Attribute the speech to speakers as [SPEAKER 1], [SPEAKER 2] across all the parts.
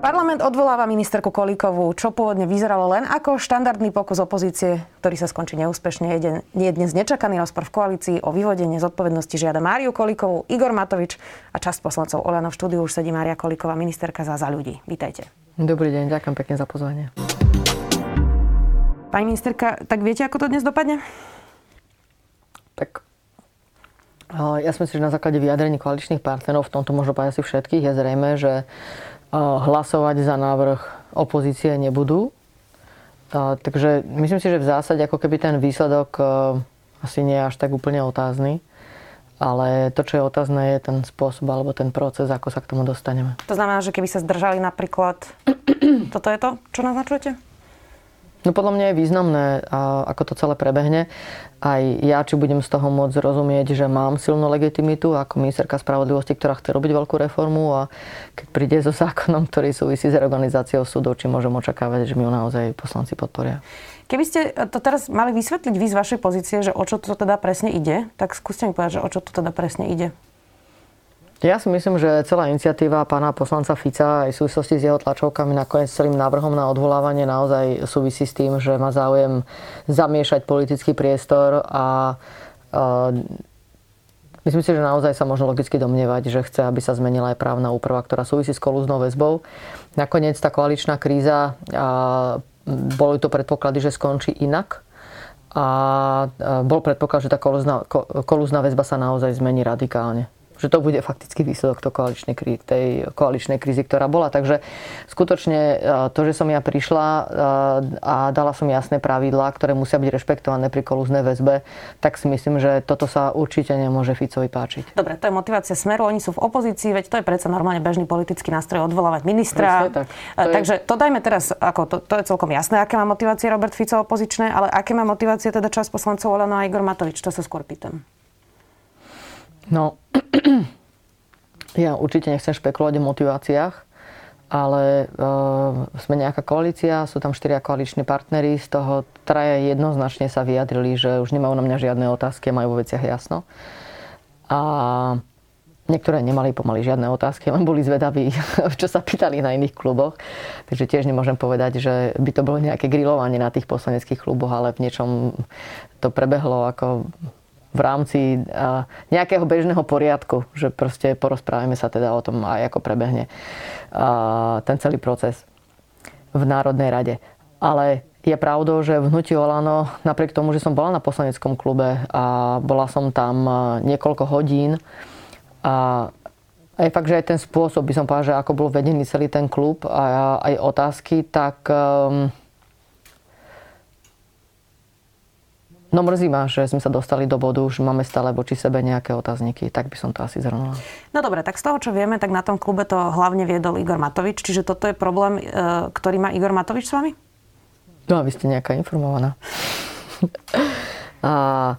[SPEAKER 1] Parlament odvoláva ministerku Kolíkovú, čo pôvodne vyzeralo len ako štandardný pokus opozície, ktorý sa skončí neúspešne. Je, je dnes nečakaný rozpor v koalícii o vyvodenie zodpovednosti žiada Máriu Kolíkovú, Igor Matovič a časť poslancov Olano v štúdiu už sedí Mária Kolíková, ministerka za za ľudí. Vítajte.
[SPEAKER 2] Dobrý deň, ďakujem pekne za pozvanie.
[SPEAKER 1] Pani ministerka, tak viete, ako to dnes dopadne?
[SPEAKER 2] Tak ja si myslím, že na základe vyjadrení koaličných partnerov, v tomto možno povedať asi všetkých, je zrejme, že hlasovať za návrh opozície nebudú. Takže myslím si, že v zásade ako keby ten výsledok asi nie je až tak úplne otázny. Ale to, čo je otázne, je ten spôsob alebo ten proces, ako sa k tomu dostaneme.
[SPEAKER 1] To znamená, že keby sa zdržali napríklad... Toto je to, čo naznačujete?
[SPEAKER 2] No podľa mňa je významné, ako to celé prebehne. Aj ja, či budem z toho môcť rozumieť, že mám silnú legitimitu ako ministerka spravodlivosti, ktorá chce robiť veľkú reformu a keď príde so zákonom, ktorý súvisí s organizáciou súdov, či môžem očakávať, že mi ho naozaj poslanci podporia.
[SPEAKER 1] Keby ste to teraz mali vysvetliť vy z vašej pozície, že o čo to teda presne ide, tak skúste mi povedať, že o čo to teda presne ide.
[SPEAKER 2] Ja si myslím, že celá iniciatíva pána poslanca Fica aj v súvislosti s jeho tlačovkami nakoniec celým návrhom na odvolávanie naozaj súvisí s tým, že má záujem zamiešať politický priestor a Myslím si, že naozaj sa možno logicky domnievať, že chce, aby sa zmenila aj právna úprava, ktorá súvisí s kolúznou väzbou. Nakoniec tá koaličná kríza, boli to predpoklady, že skončí inak. A bol predpoklad, že tá kolúzna, kolúzna väzba sa naozaj zmení radikálne že to bude fakticky výsledok to koaličnej tej koaličnej krízy, ktorá bola. Takže skutočne e, to, že som ja prišla e, a dala som jasné pravidlá, ktoré musia byť rešpektované pri kolúznej väzbe, tak si myslím, že toto sa určite nemôže Ficovi páčiť.
[SPEAKER 1] Dobre, to je motivácia Smeru, oni sú v opozícii, veď to je predsa normálne bežný politický nástroj odvolávať ministra.
[SPEAKER 2] Presne, tak.
[SPEAKER 1] E, to Takže je... to dajme teraz, ako to, to je celkom jasné, aké má motivácie Robert Fico opozičné, ale aké má motivácie teda čas poslancov Olano a Igor Matovič, to sa skôr pýtam.
[SPEAKER 2] No, ja určite nechcem špekulovať o motiváciách, ale uh, sme nejaká koalícia, sú tam štyria koaliční partnery, z toho traja jednoznačne sa vyjadrili, že už nemajú na mňa žiadne otázky majú vo veciach jasno. A niektoré nemali pomaly žiadne otázky, len boli zvedaví, čo sa pýtali na iných kluboch. Takže tiež nemôžem povedať, že by to bolo nejaké grilovanie na tých poslaneckých kluboch, ale v niečom to prebehlo ako v rámci nejakého bežného poriadku, že proste porozprávame sa teda o tom aj ako prebehne ten celý proces v Národnej rade. Ale je pravdou, že v Hnutí Olano, napriek tomu, že som bola na poslaneckom klube a bola som tam niekoľko hodín a aj fakt, že aj ten spôsob, by som povedala, že ako bol vedený celý ten klub a aj otázky, tak um, No mrzí ma, že sme sa dostali do bodu, že máme stále voči sebe nejaké otázniky. Tak by som to asi zhrnula.
[SPEAKER 1] No dobre, tak z toho, čo vieme, tak na tom klube to hlavne viedol Igor Matovič. Čiže toto je problém, e, ktorý má Igor Matovič s vami?
[SPEAKER 2] No a vy ste nejaká informovaná. a,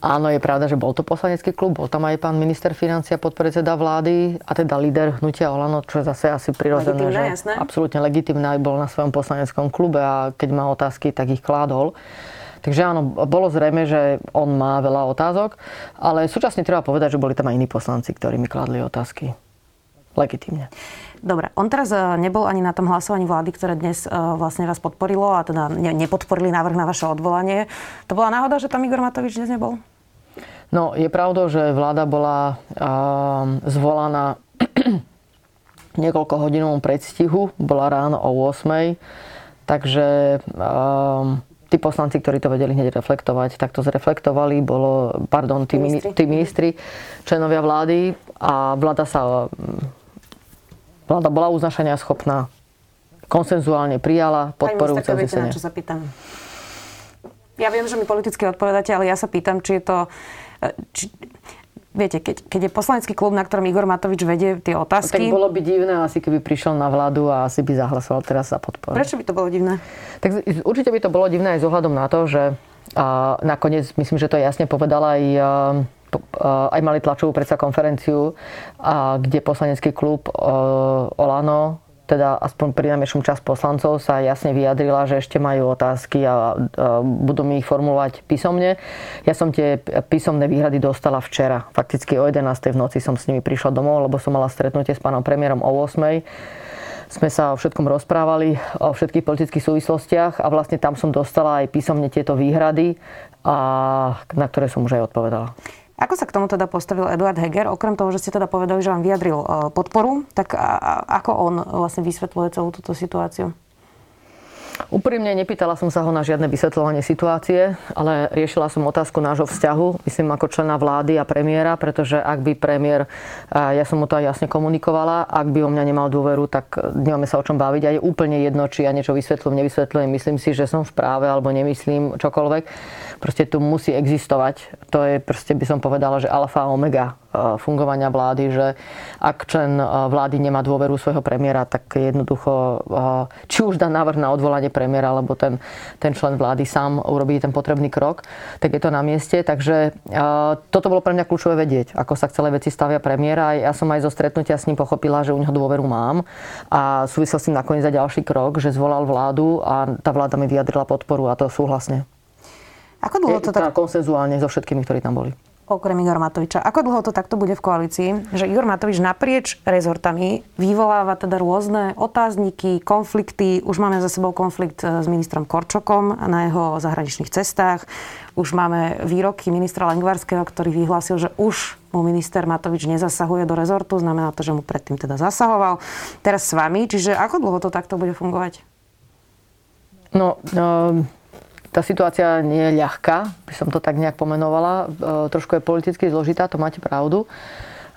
[SPEAKER 2] áno, je pravda, že bol to poslanecký klub, bol tam aj pán minister financia, podpredseda vlády a teda líder hnutia Olano, čo je zase asi prirodzené. Že jasné. Absolútne legitimné, bol na svojom poslaneckom klube a keď má otázky, tak ich kládol. Takže áno, bolo zrejme, že on má veľa otázok, ale súčasne treba povedať, že boli tam aj iní poslanci, ktorí mi kladli otázky. Legitímne.
[SPEAKER 1] Dobre, on teraz e, nebol ani na tom hlasovaní vlády, ktoré dnes e, vlastne vás podporilo a teda nepodporili návrh na vaše odvolanie. To bola náhoda, že tam Igor Matovič dnes nebol?
[SPEAKER 2] No, je pravdou, že vláda bola uh, zvolaná niekoľko hodinovom predstihu, bola ráno o 8. Takže uh, tí poslanci, ktorí to vedeli hneď reflektovať, tak to zreflektovali. Bolo, pardon, tí ministri, tí ministri členovia vlády a vláda sa vláda bola uznašania schopná konsenzuálne prijala podporujúce uznesenie.
[SPEAKER 1] čo sa pýtam? Ja viem, že mi politicky odpovedáte, ale ja sa pýtam, či je to... Či, Viete, keď, keď je poslanecký klub, na ktorom Igor Matovič vedie tie otázky...
[SPEAKER 2] Tak bolo by divné asi, keby prišiel na vládu a asi by zahlasoval teraz za podporu.
[SPEAKER 1] Prečo by to bolo divné?
[SPEAKER 2] Tak určite by to bolo divné aj s ohľadom na to, že a nakoniec, myslím, že to jasne povedal aj aj mali tlačovú predsa konferenciu, a kde poslanecký klub Olano teda aspoň pri najmenšom čas poslancov sa jasne vyjadrila, že ešte majú otázky a, budú mi ich formulovať písomne. Ja som tie písomné výhrady dostala včera. Fakticky o 11. v noci som s nimi prišla domov, lebo som mala stretnutie s pánom premiérom o 8 sme sa o všetkom rozprávali, o všetkých politických súvislostiach a vlastne tam som dostala aj písomne tieto výhrady, a na ktoré som už aj odpovedala.
[SPEAKER 1] Ako sa k tomu teda postavil Eduard Heger? Okrem toho, že ste teda povedali, že vám vyjadril e, podporu, tak ako on vlastne vysvetľuje celú túto situáciu?
[SPEAKER 2] Úprimne nepýtala som sa ho na žiadne vysvetľovanie situácie, ale riešila som otázku nášho vzťahu, myslím ako člena vlády a premiéra, pretože ak by premiér, ja som mu to aj jasne komunikovala, ak by o mňa nemal dôveru, tak nemáme sa o čom baviť a je úplne jedno, či ja niečo vysvetľujem, nevysvetľujem, myslím si, že som v práve alebo nemyslím čokoľvek. Proste tu musí existovať. To je proste by som povedala, že alfa a omega fungovania vlády, že ak člen e, vlády nemá dôveru svojho premiéra, tak jednoducho, e, či už dá návrh na odvolanie premiéra, alebo ten, ten člen vlády sám urobí ten potrebný krok, tak je to na mieste. Takže toto bolo pre mňa kľúčové vedieť, ako sa k celej veci stavia premiéra. Ja som aj zo stretnutia s ním pochopila, že u neho dôveru mám a súvisel s tým nakoniec za ďalší krok, že zvolal vládu a tá vláda mi vyjadrila podporu a to súhlasne.
[SPEAKER 1] Ako dlho to tak...
[SPEAKER 2] konsenzuálne so všetkými, ktorí tam boli
[SPEAKER 1] okrem Igor Matoviča. Ako dlho to takto bude v koalícii, že Igor Matovič naprieč rezortami vyvoláva teda rôzne otázniky, konflikty. Už máme za sebou konflikt e, s ministrom Korčokom na jeho zahraničných cestách. Už máme výroky ministra Lengvarského, ktorý vyhlásil, že už mu minister Matovič nezasahuje do rezortu. Znamená to, že mu predtým teda zasahoval. Teraz s vami. Čiže ako dlho to takto bude fungovať?
[SPEAKER 2] No, um tá situácia nie je ľahká, by som to tak nejak pomenovala. E, trošku je politicky zložitá, to máte pravdu.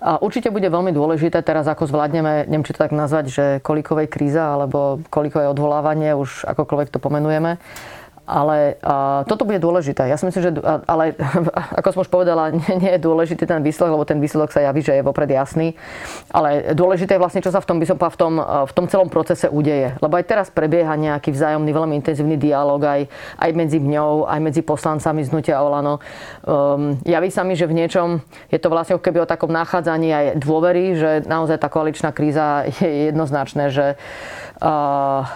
[SPEAKER 2] A určite bude veľmi dôležité teraz, ako zvládneme, neviem, či to tak nazvať, že kolikovej kríza alebo kolikové odvolávanie, už akokoľvek to pomenujeme ale uh, toto bude dôležité. Ja si myslím, že, ale ako som už povedala, nie, nie je dôležitý ten výsledok, lebo ten výsledok sa javí, že je vopred jasný. Ale dôležité je vlastne, čo sa v tom, by som v tom, v tom celom procese udeje. Lebo aj teraz prebieha nejaký vzájomný, veľmi intenzívny dialog aj, aj medzi mňou, aj medzi poslancami z Olano. Um, javí sa mi, že v niečom je to vlastne keby o takom nachádzaní aj dôvery, že naozaj tá koaličná kríza je jednoznačné, že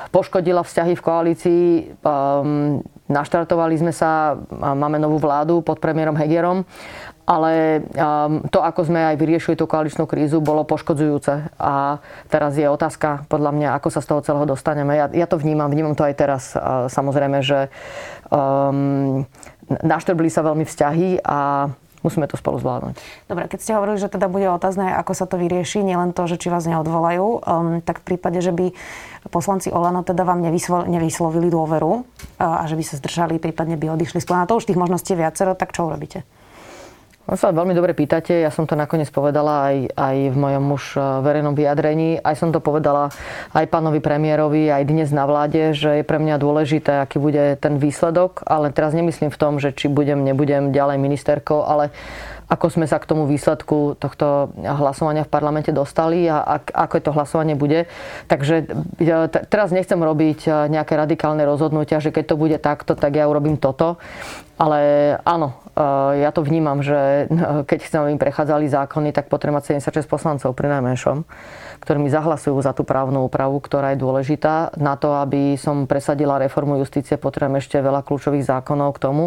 [SPEAKER 2] poškodila vzťahy v koalícii. Um, naštartovali sme sa, máme novú vládu pod premiérom Hegerom, ale um, to, ako sme aj vyriešili tú koaličnú krízu, bolo poškodzujúce. A teraz je otázka, podľa mňa, ako sa z toho celého dostaneme. Ja, ja to vnímam, vnímam to aj teraz. Samozrejme, že um, naštrbili sa veľmi vzťahy a musíme to spolu zvládnuť.
[SPEAKER 1] Dobre, keď ste hovorili, že teda bude otázne, ako sa to vyrieši, nielen to, že či vás neodvolajú, um, tak v prípade, že by poslanci Olano teda vám nevyslo, nevyslovili dôveru uh, a že by sa zdržali, prípadne by odišli z to už tých možností viacero, tak čo urobíte?
[SPEAKER 2] No sa veľmi dobre pýtate. Ja som to nakoniec povedala aj, aj v mojom už e, verejnom vyjadrení. Aj som to povedala aj pánovi premiérovi, aj dnes na vláde, že je pre mňa dôležité, aký bude ten výsledok. Ale teraz nemyslím v tom, že či budem, nebudem ďalej ministerkou, ale ako sme sa k tomu výsledku tohto hlasovania v parlamente dostali a ak, ako to hlasovanie bude. Takže ja teraz nechcem robiť e, nejaké radikálne rozhodnutia, že keď to bude takto, tak ja urobím toto. Ale áno, e, ja to vnímam, že e, keď chcem, aby prechádzali zákony, tak potrebujem mať 76 poslancov pri najmenšom ktorými zahlasujú za tú právnu úpravu, ktorá je dôležitá. Na to, aby som presadila reformu justície, potrebujem ešte veľa kľúčových zákonov k tomu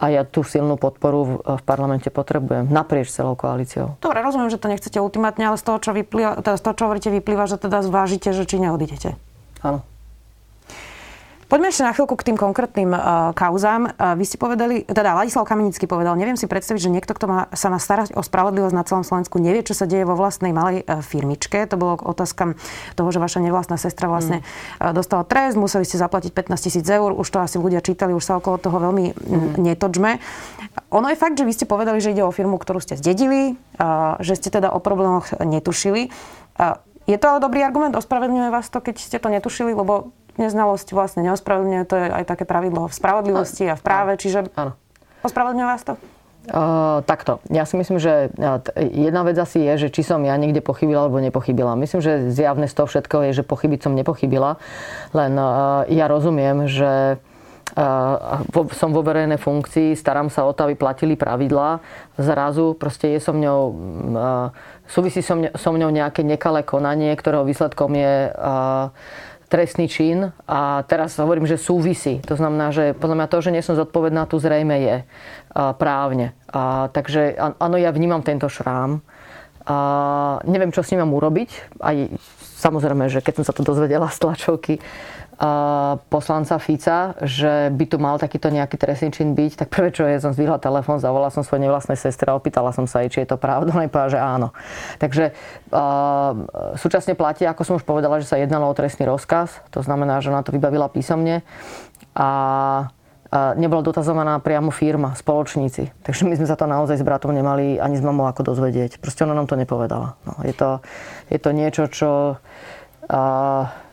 [SPEAKER 2] a ja tú silnú podporu v, parlamente potrebujem naprieč celou koalíciou.
[SPEAKER 1] Dobre, rozumiem, že to nechcete ultimátne, ale z toho, čo, vyplýva, teda z toho, čo hovoríte, vyplýva, že teda zvážite, že či neodídete.
[SPEAKER 2] Áno.
[SPEAKER 1] Poďme ešte na chvíľku k tým konkrétnym uh, kauzám. Uh, vy ste povedali, teda Ladislav Kamenický povedal, neviem si predstaviť, že niekto, kto má, sa má starať o spravodlivosť na celom Slovensku, nevie, čo sa deje vo vlastnej malej uh, firmičke. To bolo otázka toho, že vaša nevlastná sestra vlastne mm. uh, dostala trest, museli ste zaplatiť 15 tisíc eur, už to asi ľudia čítali, už sa okolo toho veľmi mm. netočme. Ono je fakt, že vy ste povedali, že ide o firmu, ktorú ste zdedili, uh, že ste teda o problémoch netušili. Uh, je to ale dobrý argument? Ospravedlňuje vás to, keď ste to netušili? Lebo neznalosť vlastne neospravedlňuje, to je aj také pravidlo v spravodlivosti a v práve, čiže Áno. ospravedlňuje vás to?
[SPEAKER 2] Uh, takto. Ja si myslím, že jedna vec asi je, že či som ja niekde pochybila alebo nepochybila. Myslím, že zjavné z toho všetkého je, že pochybiť som nepochybila. Len uh, ja rozumiem, že som vo verejnej funkcii, starám sa o to, aby platili pravidlá. Zrazu proste je so mňou, súvisí so, mňou, so mňou nejaké nekalé konanie, ktorého výsledkom je trestný čin a teraz hovorím, že súvisí. To znamená, že podľa mňa to, že nie som zodpovedná, tu zrejme je právne. A, takže áno, ja vnímam tento šrám. A neviem, čo s ním mám urobiť. Aj samozrejme, že keď som sa to dozvedela z tlačovky, poslanca Fica, že by tu mal takýto nejaký trestný čin byť, tak prvé, čo je, som zdvihla telefón, zavolala som svojej nevlastnej sestre a opýtala som sa jej, či je to pravda. Ona povedala, že áno. Takže uh, súčasne platí, ako som už povedala, že sa jednalo o trestný rozkaz. To znamená, že ona to vybavila písomne a nebola dotazovaná priamo firma, spoločníci. Takže my sme sa to naozaj s bratom nemali ani s mamou ako dozvedieť. Proste ona nám to nepovedala. No, je, to, je to niečo, čo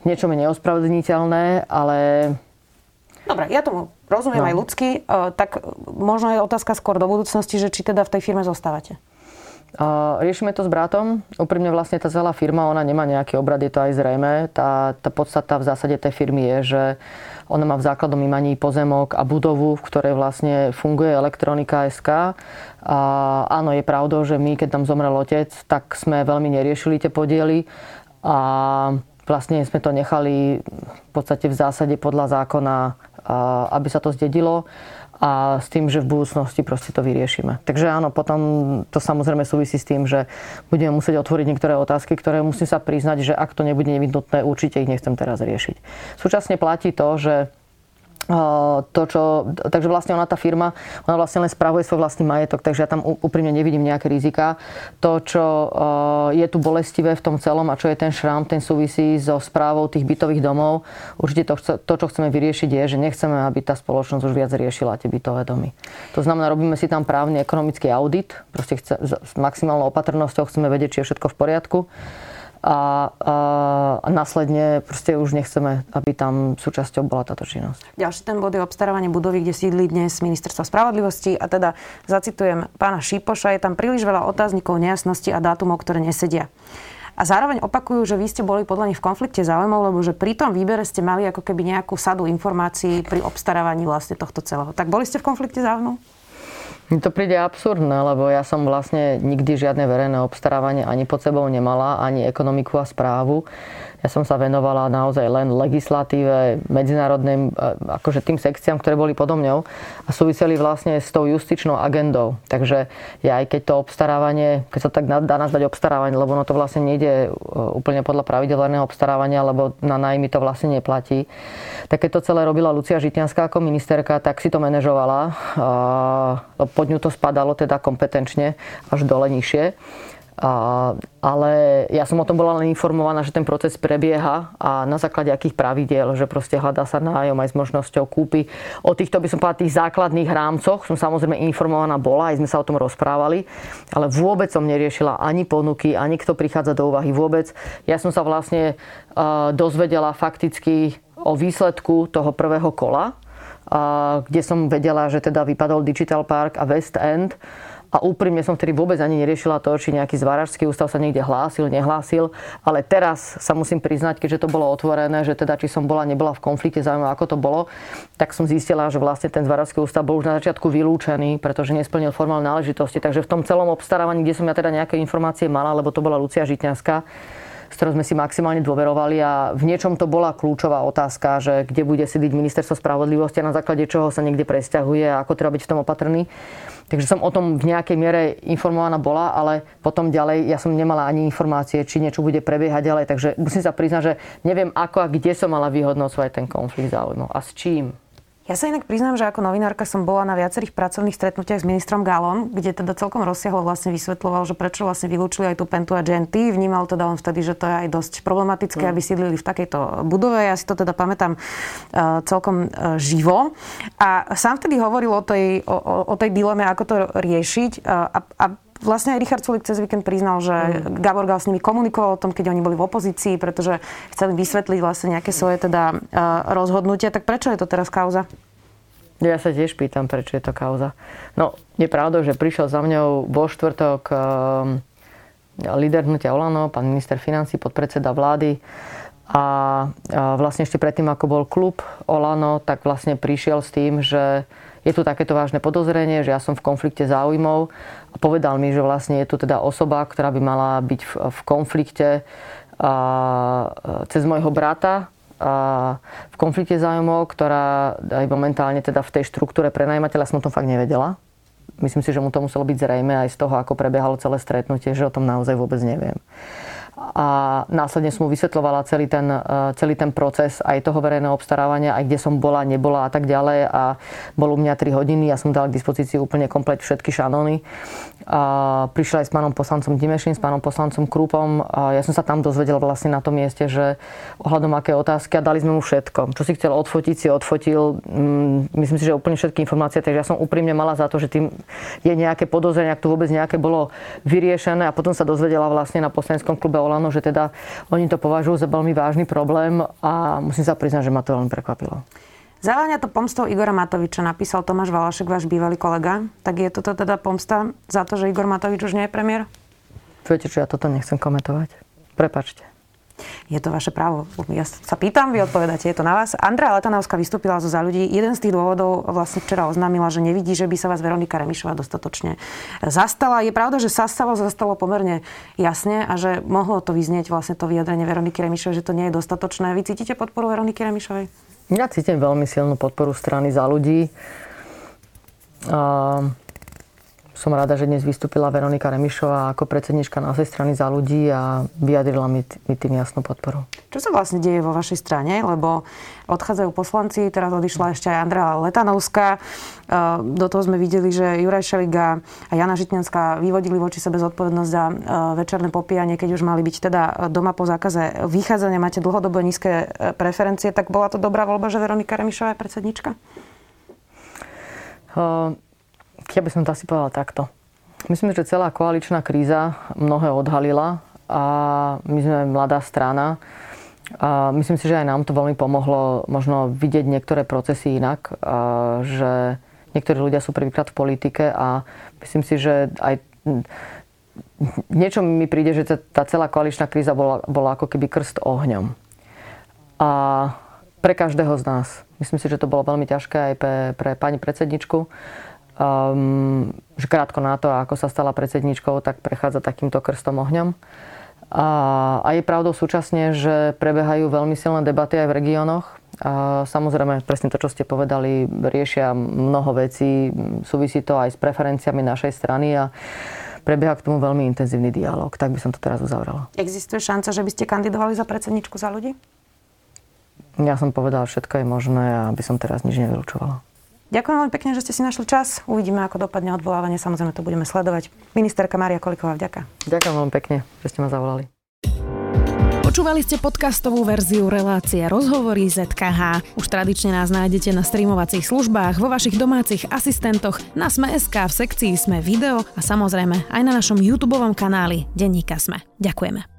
[SPEAKER 2] niečo mi neospravedlniteľné, ale...
[SPEAKER 1] Dobre, ja tomu rozumiem no. aj ľudsky, e, tak možno je otázka skôr do budúcnosti, že či teda v tej firme zostávate.
[SPEAKER 2] Riešime to s bratom. Úprimne vlastne tá celá firma, ona nemá nejaký obrad, je to aj zrejme. Tá, tá podstata v zásade tej firmy je, že ona má v základnom imaní pozemok a budovu, v ktorej vlastne funguje elektronika SK. A áno, je pravdou, že my, keď tam zomrel otec, tak sme veľmi neriešili tie podiely a vlastne sme to nechali v podstate v zásade podľa zákona, aby sa to zdedilo a s tým, že v budúcnosti proste to vyriešime. Takže áno, potom to samozrejme súvisí s tým, že budeme musieť otvoriť niektoré otázky, ktoré musím sa priznať, že ak to nebude nevyhnutné, určite ich nechcem teraz riešiť. Súčasne platí to, že to, čo, takže vlastne ona tá firma, ona vlastne len spravuje svoj vlastný majetok, takže ja tam úprimne nevidím nejaké rizika. To, čo je tu bolestivé v tom celom a čo je ten šrám, ten súvisí so správou tých bytových domov. Určite to, to, čo chceme vyriešiť, je, že nechceme, aby tá spoločnosť už viac riešila tie bytové domy. To znamená, robíme si tam právny ekonomický audit, proste chce, s maximálnou opatrnosťou chceme vedieť, či je všetko v poriadku a, a, a následne proste už nechceme, aby tam súčasťou bola táto činnosť.
[SPEAKER 1] Ďalší ten bod je obstarávanie budovy, kde sídli dnes ministerstvo spravodlivosti a teda zacitujem pána Šípoša, je tam príliš veľa otáznikov, nejasností a dátumov, ktoré nesedia. A zároveň opakujú, že vy ste boli podľa nich v konflikte záujmov, lebo že pri tom výbere ste mali ako keby nejakú sadu informácií pri obstarávaní vlastne tohto celého. Tak boli ste v konflikte záujmov?
[SPEAKER 2] Mne to príde absurdné, lebo ja som vlastne nikdy žiadne verejné obstarávanie ani pod sebou nemala, ani ekonomiku a správu. Ja som sa venovala naozaj len legislatíve, medzinárodným, akože tým sekciám, ktoré boli podo mňou a súviseli vlastne s tou justičnou agendou. Takže ja aj keď to obstarávanie, keď sa tak dá nazvať obstarávanie, lebo no to vlastne nejde e, úplne podľa pravidelného obstarávania, lebo na nájmy to vlastne neplatí. Tak keď to celé robila Lucia Žitňanská ako ministerka, tak si to manažovala. Pod ňu to spadalo teda kompetenčne až dole nižšie. A, ale ja som o tom bola len informovaná, že ten proces prebieha a na základe akých pravidiel, že proste hľadá sa nájom aj s možnosťou kúpy. O týchto by som povedala tých základných rámcoch som samozrejme informovaná bola, aj sme sa o tom rozprávali, ale vôbec som neriešila ani ponuky, ani kto prichádza do úvahy vôbec. Ja som sa vlastne uh, dozvedela fakticky o výsledku toho prvého kola, uh, kde som vedela, že teda vypadol Digital Park a West End a úprimne som vtedy vôbec ani neriešila to, či nejaký zváračský ústav sa niekde hlásil, nehlásil. Ale teraz sa musím priznať, keďže to bolo otvorené, že teda či som bola, nebola v konflikte zaujímavé, ako to bolo, tak som zistila, že vlastne ten zváračský ústav bol už na začiatku vylúčený, pretože nesplnil formálne náležitosti. Takže v tom celom obstarávaní, kde som ja teda nejaké informácie mala, lebo to bola Lucia Žitňanská, s ktorou sme si maximálne dôverovali a v niečom to bola kľúčová otázka, že kde bude sídiť ministerstvo spravodlivosti a na základe čoho sa niekde presťahuje a ako treba byť v tom opatrný. Takže som o tom v nejakej miere informovaná bola, ale potom ďalej ja som nemala ani informácie, či niečo bude prebiehať ďalej. Takže musím sa priznať, že neviem ako a kde som mala vyhodnocovať ten konflikt záujmov a s čím.
[SPEAKER 1] Ja sa inak priznám, že ako novinárka som bola na viacerých pracovných stretnutiach s ministrom Galom, kde teda celkom rozsiahlo vlastne vysvetloval, že prečo vlastne vylúčili aj tú Pentu a GNT. Vnímal teda on vtedy, že to je aj dosť problematické, mm. aby sídlili v takejto budove. Ja si to teda pamätám uh, celkom uh, živo. A sám vtedy hovoril o tej, o, o, o tej dileme, ako to riešiť. Uh, a, a Vlastne aj Richard Sulik cez víkend priznal, že mm. Gabor Gal s nimi komunikoval o tom, keď oni boli v opozícii, pretože chceli vysvetliť vlastne nejaké svoje teda uh, rozhodnutia. Tak prečo je to teraz kauza?
[SPEAKER 2] Ja sa tiež pýtam, prečo je to kauza. No, je pravda, že prišiel za mňou vo štvrtok uh, líder hnutia Olano, pán minister financí, podpredseda vlády A vlastne ešte predtým, ako bol klub Olano, tak vlastne prišiel s tým, že je tu takéto vážne podozrenie, že ja som v konflikte záujmov a povedal mi, že vlastne je tu teda osoba, ktorá by mala byť v, v konflikte a, cez môjho brata a v konflikte záujmov, ktorá aj momentálne teda v tej štruktúre prenajímateľa som o tom fakt nevedela. Myslím si, že mu to muselo byť zrejme aj z toho, ako prebiehalo celé stretnutie, že o tom naozaj vôbec neviem a následne som mu vysvetľovala celý ten, e, celý ten proces aj toho verejného obstarávania, aj kde som bola, nebola a tak ďalej a bolo u mňa 3 hodiny, ja som dala k dispozícii úplne komplet všetky šanóny. A prišla aj s pánom poslancom Dimešin, s pánom poslancom Krúpom a ja som sa tam dozvedela vlastne na tom mieste, že ohľadom aké otázky a dali sme mu všetko. Čo si chcel odfotiť, si odfotil. Mm, myslím si, že úplne všetky informácie, takže ja som úprimne mala za to, že tým je nejaké podozrenie, ak to vôbec nejaké bolo vyriešené a potom sa dozvedela vlastne na poslaneckom klube Olano, že teda oni to považujú za veľmi vážny problém a musím sa priznať, že ma to veľmi prekvapilo.
[SPEAKER 1] Zaváňa to pomstou Igora Matoviča, napísal Tomáš Valašek, váš bývalý kolega. Tak je toto teda pomsta za to, že Igor Matovič už nie je premiér?
[SPEAKER 2] Viete čo, ja toto nechcem komentovať. Prepačte.
[SPEAKER 1] Je to vaše právo. Ja sa pýtam, vy odpovedáte, je to na vás. Andrea Letanovská vystúpila zo za ľudí. Jeden z tých dôvodov vlastne včera oznámila, že nevidí, že by sa vás Veronika Remišová dostatočne zastala. Je pravda, že sa stalo, zastalo pomerne jasne a že mohlo to vyznieť vlastne to vyjadrenie Veroniky Remišovej, že to nie je dostatočné. Vy cítite podporu Veroniky Remišovej?
[SPEAKER 2] Ja cítim veľmi silnú podporu strany za ľudí. Uh som rada, že dnes vystúpila Veronika Remišová ako predsednička našej strany za ľudí a vyjadrila mi, mi tým jasnú podporu.
[SPEAKER 1] Čo sa vlastne deje vo vašej strane? Lebo odchádzajú poslanci, teraz odišla ešte aj Andrea Letanovská. Do toho sme videli, že Juraj Šeliga a Jana Žitňanská vyvodili voči sebe zodpovednosť za večerné popíjanie, keď už mali byť teda doma po zákaze vychádzania. Máte dlhodobo nízke e, preferencie, tak bola to dobrá voľba, že Veronika Remišová je predsednička?
[SPEAKER 2] Uh ja by som to asi povedala takto. Myslím, že celá koaličná kríza mnohé odhalila a my sme mladá strana. A myslím si, že aj nám to veľmi pomohlo možno vidieť niektoré procesy inak, a že niektorí ľudia sú prvýkrát v politike a myslím si, že aj niečo mi príde, že tá celá koaličná kríza bola, bola ako keby krst ohňom. A pre každého z nás. Myslím si, že to bolo veľmi ťažké aj pre, pre pani predsedničku um, že krátko na to, ako sa stala predsedničkou, tak prechádza takýmto krstom ohňom. A, a je pravdou súčasne, že prebehajú veľmi silné debaty aj v regiónoch. A samozrejme, presne to, čo ste povedali, riešia mnoho vecí, súvisí to aj s preferenciami našej strany a prebieha k tomu veľmi intenzívny dialog. Tak by som to teraz uzavrela.
[SPEAKER 1] Existuje šanca, že by ste kandidovali za predsedničku za ľudí?
[SPEAKER 2] Ja som povedala, všetko je možné a aby som teraz nič nevylučovala.
[SPEAKER 1] Ďakujem veľmi pekne, že ste si našli čas. Uvidíme, ako dopadne odvolávanie. Samozrejme, to budeme sledovať. Ministerka Mária Koliková, vďaka.
[SPEAKER 2] Ďakujem veľmi pekne, že ste ma zavolali.
[SPEAKER 3] Počúvali ste podcastovú verziu relácie Rozhovory ZKH. Už tradične nás nájdete na streamovacích službách, vo vašich domácich asistentoch, na Sme.sk, v sekcii Sme video a samozrejme aj na našom YouTube kanáli Denníka Sme. Ďakujeme.